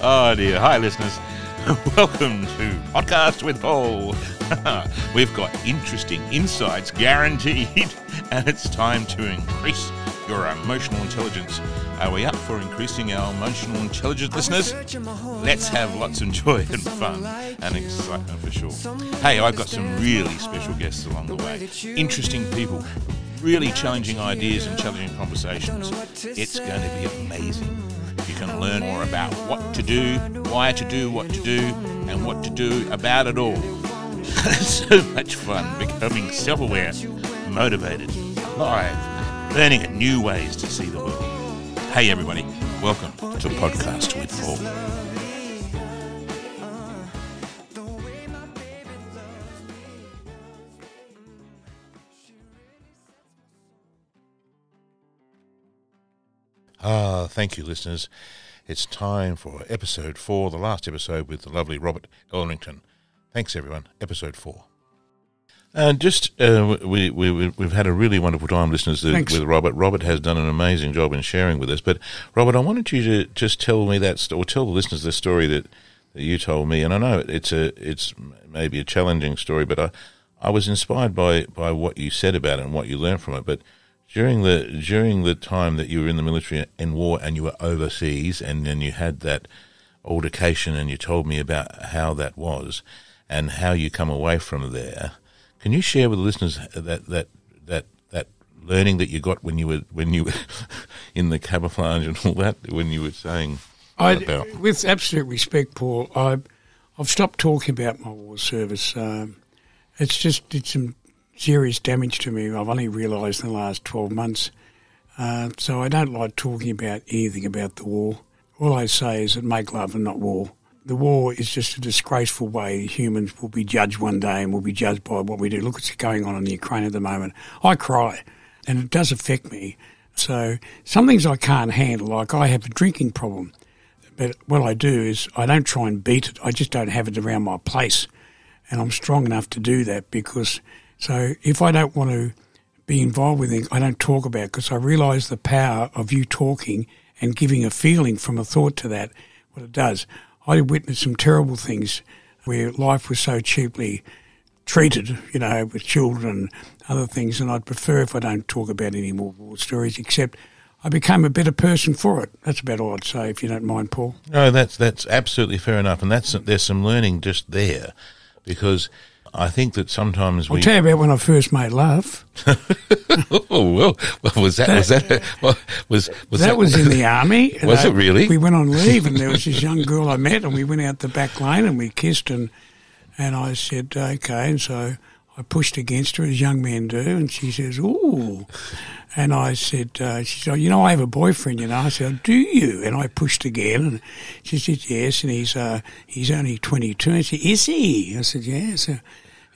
Oh dear. Hi, listeners. Welcome to Podcast with Paul. We've got interesting insights guaranteed, and it's time to increase your emotional intelligence. Are we up for increasing our emotional intelligence, listeners? Let's have lots of joy and fun and excitement for sure. Hey, I've got some really special guests along the way. Interesting people, really challenging ideas and challenging conversations. It's going to be amazing. You can learn more about what to do, why to do what to do, and what to do about it all. so much fun becoming self aware, motivated, alive, learning new ways to see the world. Hey, everybody, welcome to Podcast with Paul. Thank you, listeners. It's time for episode four, the last episode with the lovely Robert Elrington. Thanks, everyone. Episode four. And just uh, we we we've had a really wonderful time, listeners, Thanks. with Robert. Robert has done an amazing job in sharing with us. But Robert, I wanted you to just tell me that, st- or tell the listeners the story that, that you told me. And I know it's a it's maybe a challenging story, but I I was inspired by by what you said about it and what you learned from it. But during the during the time that you were in the military in war and you were overseas, and then you had that altercation, and you told me about how that was and how you come away from there. Can you share with the listeners that that that that learning that you got when you were when you were in the camouflage and all that when you were saying I, about with absolute respect, Paul, I, I've stopped talking about my war service. Um, it's just did some serious damage to me. I've only realised in the last 12 months. Uh, so I don't like talking about anything about the war. All I say is that make love and not war. The war is just a disgraceful way humans will be judged one day and will be judged by what we do. Look what's going on in the Ukraine at the moment. I cry, and it does affect me. So some things I can't handle, like I have a drinking problem. But what I do is I don't try and beat it. I just don't have it around my place. And I'm strong enough to do that because, so if I don't want to be involved with it, I don't talk about because I realise the power of you talking and giving a feeling from a thought to that, what it does. I witnessed some terrible things where life was so cheaply treated, you know, with children and other things. And I'd prefer if I don't talk about any more war stories, except I became a better person for it. That's about all I'd say, if you don't mind, Paul. No, that's that's absolutely fair enough, and that's there's some learning just there, because I think that sometimes I'll we. tell you about when I first made love. oh well, well, was that, was that well, was was that, was in the army. Was I- it uh, really? We went on leave, and there was this young girl I met, and we went out the back lane, and we kissed, and and I said, okay, and so I pushed against her as young men do, and she says, ooh, and I said, uh, she said, you know, I have a boyfriend, you know. I said, do you? And I pushed again, and she said, yes, and he's uh, he's only twenty two. And she said, is he? I said, yes.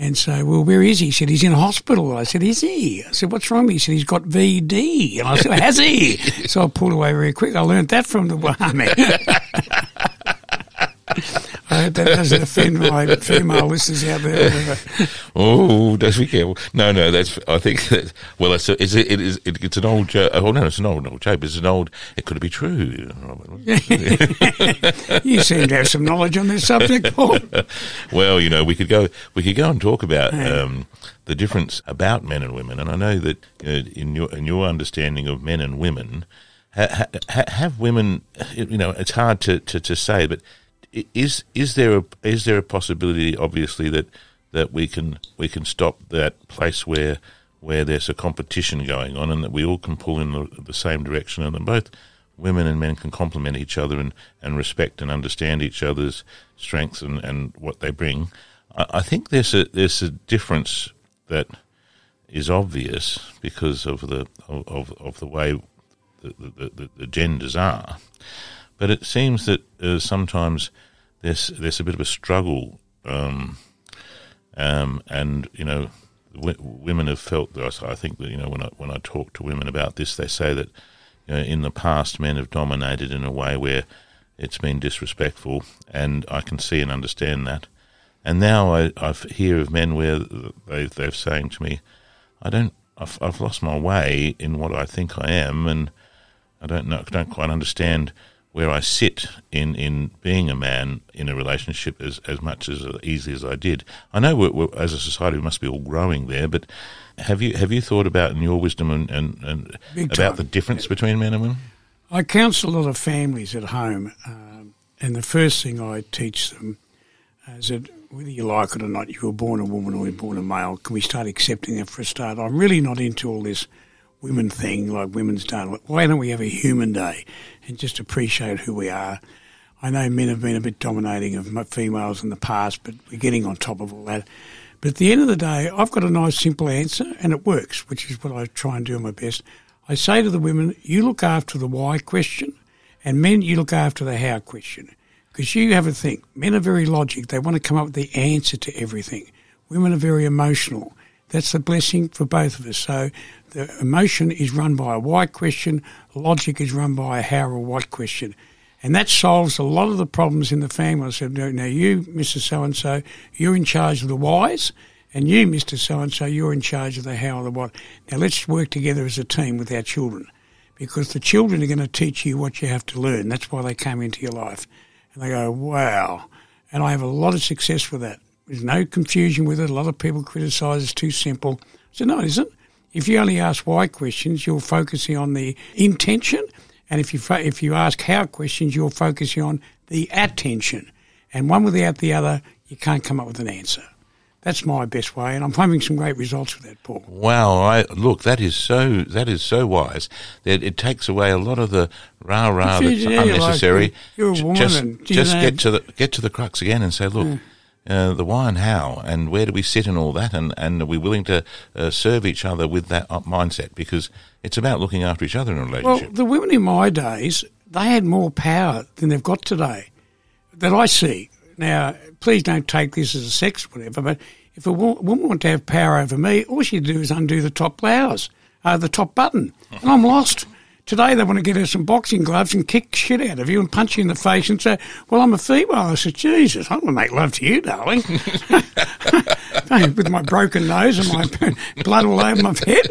And so, well, where is he? He said, he's in hospital. I said, is he? I said, what's wrong with him? He said, he's got VD. And I said, has he? So I pulled away very quick. I learned that from the army. I hope that doesn't offend my female listeners out there. Oh, just be careful. No, no, that's. I think that. Well, it's a, it's a, it is. It, it's an old joke. Oh no, it's an old old joke. It's an old. It could be true. You seem to have some knowledge on this subject, Paul. well, you know, we could go. We could go and talk about um, the difference about men and women. And I know that uh, in your in your understanding of men and women, ha, ha, have women. You know, it's hard to, to, to say, but is is there a is there a possibility, obviously, that that we can we can stop that place where where there's a competition going on, and that we all can pull in the, the same direction, and that both women and men can complement each other and, and respect and understand each other's strengths and, and what they bring. I, I think there's a there's a difference that is obvious because of the of, of the way the, the, the, the genders are, but it seems that uh, sometimes there's there's a bit of a struggle, um, um, and you know, w- women have felt. that I think that you know when I when I talk to women about this, they say that you know, in the past men have dominated in a way where it's been disrespectful, and I can see and understand that. And now I, I hear of men where they, they're saying to me, "I don't, I've, I've lost my way in what I think I am, and I don't know, don't quite understand where I sit in, in being a man in a relationship as, as much as easily as I did. I know we're, we're, as a society we must be all growing there, but have you have you thought about in your wisdom and, and, and about time. the difference between men and women? I counsel a lot of families at home, um, and the first thing I teach them is that whether you like it or not, you were born a woman or you were born a male. Can we start accepting that for a start? I'm really not into all this women thing like Women's Day. Why don't we have a human day and just appreciate who we are? I know men have been a bit dominating of females in the past, but we're getting on top of all that. But at the end of the day, I've got a nice simple answer and it works, which is what I try and do my best. I say to the women, you look after the why question, and men, you look after the how question. Because you have a think. Men are very logic. They want to come up with the answer to everything. Women are very emotional. That's the blessing for both of us. So the emotion is run by a why question, logic is run by a how or what question. And that solves a lot of the problems in the family. I said, now you, Mr. So-and-so, you're in charge of the whys, and you, Mr. So-and-so, you're in charge of the how or the what. Now let's work together as a team with our children because the children are going to teach you what you have to learn. That's why they came into your life. And they go, wow. And I have a lot of success with that. There's no confusion with it. A lot of people criticise it's too simple. Said, no, it isn't. If you only ask why questions, you're focusing on the intention – and if you if you ask how questions, you're focusing on the attention, and one without the other, you can't come up with an answer. That's my best way, and I'm having some great results with that, Paul. Wow! I look that is so that is so wise that it takes away a lot of the rah rah that's unnecessary. Like, you're a woman, just just know, get to the get to the crux again and say, look. Yeah. Uh, the why and how, and where do we sit in all that, and, and are we willing to uh, serve each other with that mindset? Because it's about looking after each other in a relationship. Well, the women in my days, they had more power than they've got today, that I see. Now, please don't take this as a sex or whatever, but if a woman wanted to have power over me, all she'd do is undo the top blouse, uh, the top button, and I'm lost. Today they want to get her some boxing gloves and kick shit out of you and punch you in the face and say, "Well, I'm a female." I said, "Jesus, I want to make love to you, darling." With my broken nose and my blood all over my head.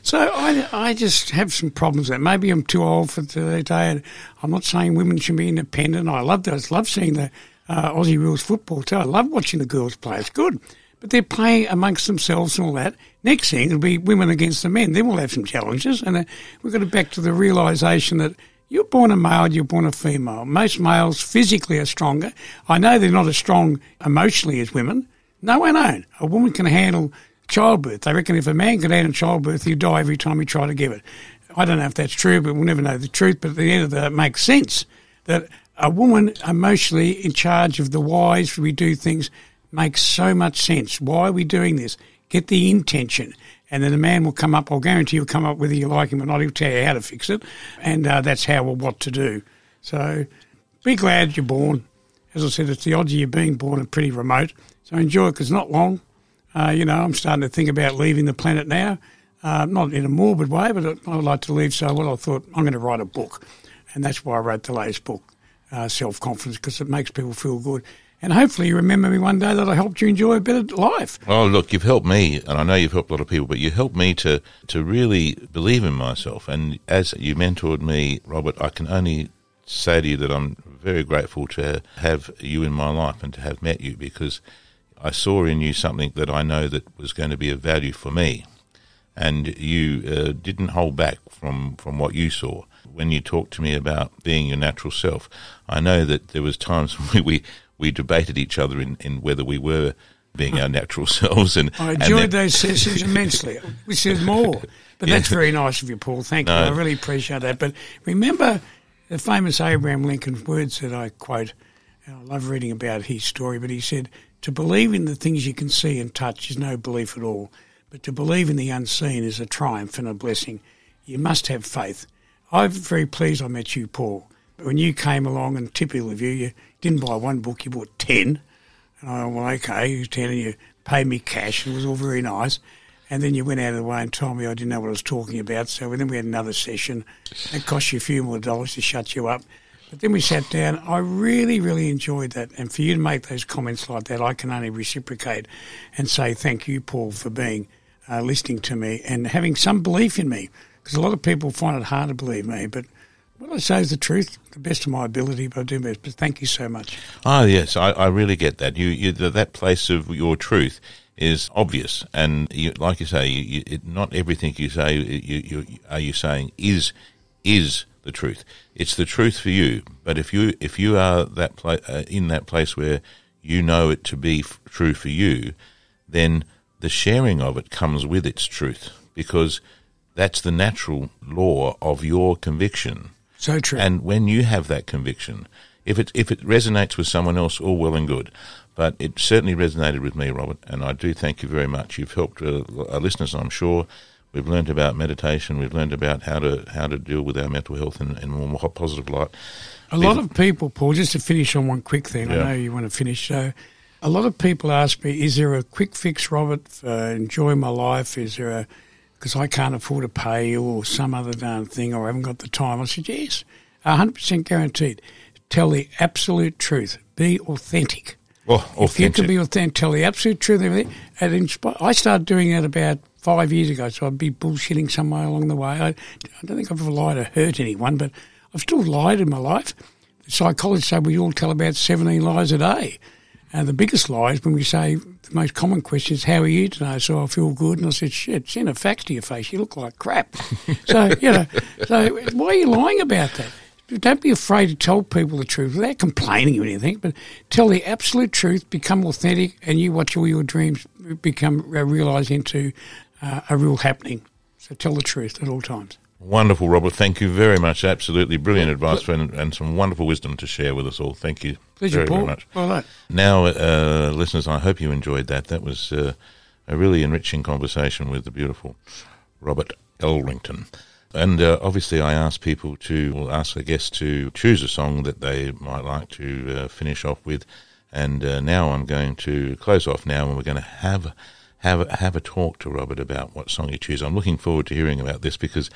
So I, I just have some problems there. Maybe I'm too old for today. I'm not saying women should be independent. I love those. Love seeing the uh, Aussie rules football too. I love watching the girls play. It's good but they're playing amongst themselves and all that. Next thing, it'll be women against the men. Then we'll have some challenges. And uh, we've got to back to the realisation that you're born a male, you're born a female. Most males physically are stronger. I know they're not as strong emotionally as women. No one ain't. A woman can handle childbirth. They reckon if a man can handle childbirth, he'd die every time he tried to give it. I don't know if that's true, but we'll never know the truth. But at the end of that, it makes sense that a woman emotionally in charge of the whys we do things makes so much sense. Why are we doing this? Get the intention. And then the man will come up, I'll guarantee he'll come up whether you like him or not, he'll tell you how to fix it. And uh, that's how or what to do. So be glad you're born. As I said, it's the odds of you being born are pretty remote. So enjoy it because not long. Uh, you know, I'm starting to think about leaving the planet now. Uh, not in a morbid way, but I would like to leave. So what I thought, I'm going to write a book. And that's why I wrote the latest book, uh, Self Confidence, because it makes people feel good and hopefully you remember me one day that I helped you enjoy a better life. Oh, look, you've helped me, and I know you've helped a lot of people, but you helped me to, to really believe in myself. And as you mentored me, Robert, I can only say to you that I'm very grateful to have you in my life and to have met you because I saw in you something that I know that was going to be of value for me. And you uh, didn't hold back from, from what you saw when you talked to me about being your natural self. I know that there was times when we we debated each other in, in whether we were being our natural selves. And I enjoyed and those sessions immensely. We said more, but yeah. that's very nice of you, Paul. Thank no. you. I really appreciate that. But remember the famous Abraham Lincoln words that I quote. And I love reading about his story, but he said, "To believe in the things you can see and touch is no belief at all, but to believe in the unseen is a triumph and a blessing. You must have faith." I'm very pleased I met you, Paul. When you came along, and typical of you, you didn't buy one book, you bought 10. And I went, well, okay, you 10 and you paid me cash. It was all very nice. And then you went out of the way and told me I didn't know what I was talking about. So then we had another session. It cost you a few more dollars to shut you up. But then we sat down. I really, really enjoyed that. And for you to make those comments like that, I can only reciprocate and say thank you, Paul, for being uh, listening to me and having some belief in me. Because a lot of people find it hard to believe me. But what I say the truth, the best of my ability, but I do best. But thank you so much. Oh yes, I, I really get that. You, you that place of your truth is obvious, and you, like you say, you, you, not everything you say you are you saying is is the truth. It's the truth for you. But if you if you are that pla- uh, in that place where you know it to be f- true for you, then the sharing of it comes with its truth because that's the natural law of your conviction. So true. And when you have that conviction, if it if it resonates with someone else, all well and good. But it certainly resonated with me, Robert, and I do thank you very much. You've helped uh, our listeners, I'm sure. We've learned about meditation. We've learned about how to how to deal with our mental health in, in a more positive light. A lot of people, Paul, just to finish on one quick thing, Yeah. I know you want to finish. So, a lot of people ask me, is there a quick fix, Robert, for enjoying my life? Is there a, because I can't afford to pay you or some other darn thing or I haven't got the time? I said, yes, 100% guaranteed. Tell the absolute truth. Be authentic. Well, If you authentic. can be authentic, tell the absolute truth, everything. And I started doing that about five years ago, so I'd be bullshitting somewhere along the way. I, I don't think I've ever lied or hurt anyone, but I've still lied in my life. The psychologists say we all tell about 17 lies a day. And the biggest lie is when we say the most common question is, How are you today? So I feel good. And I said, Shit, send a fax to your face. You look like crap. so, you know, so why are you lying about that? Don't be afraid to tell people the truth without complaining or anything, but tell the absolute truth, become authentic, and you watch all your dreams become uh, realised into uh, a real happening. So tell the truth at all times. Wonderful, Robert. Thank you very much. Absolutely brilliant advice and, and some wonderful wisdom to share with us all. Thank you Pleasure, very, Paul. very much. Well done. Now, uh, listeners, I hope you enjoyed that. That was uh, a really enriching conversation with the beautiful Robert Elrington. And uh, obviously, I asked people to well, ask a guest to choose a song that they might like to uh, finish off with. And uh, now I'm going to close off now, and we're going to have have a, have a talk to Robert about what song he chooses. I'm looking forward to hearing about this because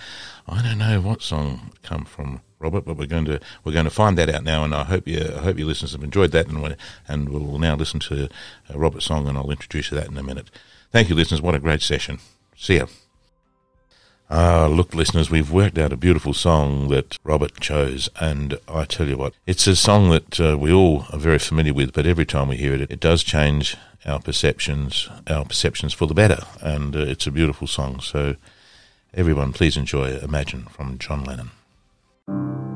I don't know what song come from Robert, but we're going to we're going to find that out now, and I hope you I hope your listeners have enjoyed that, and we and we'll now listen to uh, Robert's song, and I'll introduce you to that in a minute. Thank you, listeners. What a great session. See ya. Ah, look, listeners, we've worked out a beautiful song that Robert chose, and I tell you what, it's a song that uh, we all are very familiar with, but every time we hear it, it does change our perceptions, our perceptions for the better, and uh, it's a beautiful song. So, everyone, please enjoy "Imagine" from John Lennon.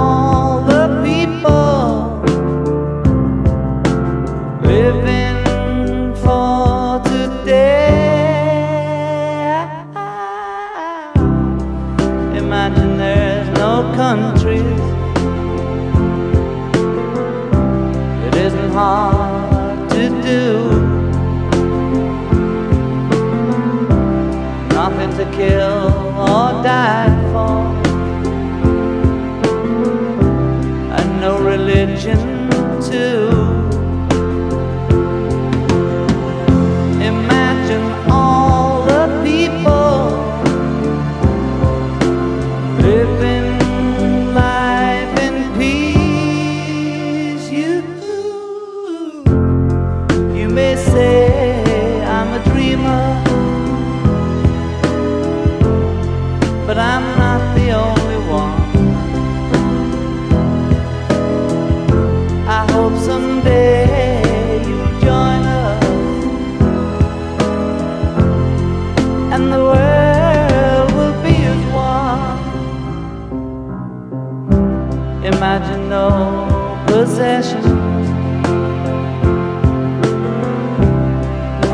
No possessions.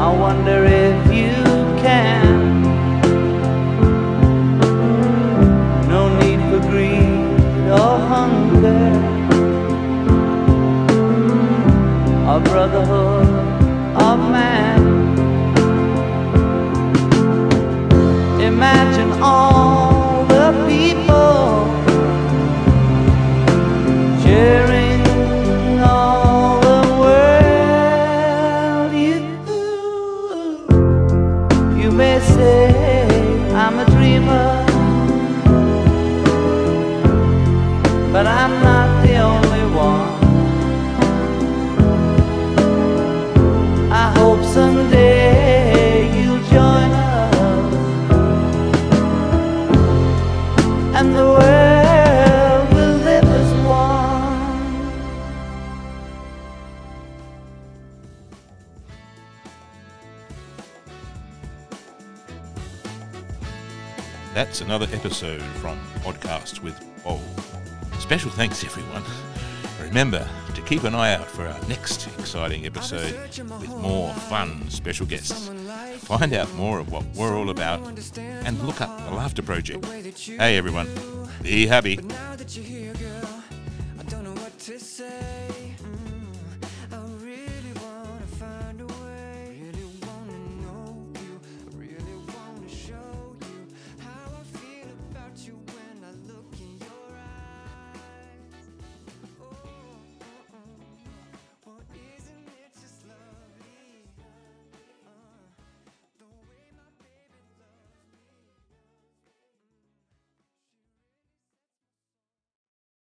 I wonder if you can. No need for greed or hunger. Our brotherhood and the world will live as one. That's another episode from Podcast with Paul. Special thanks, everyone. Remember to keep an eye out for our next exciting episode with more fun special guests. Find out more of what we're all about and look up the Laughter Project. Hey, everyone, be happy.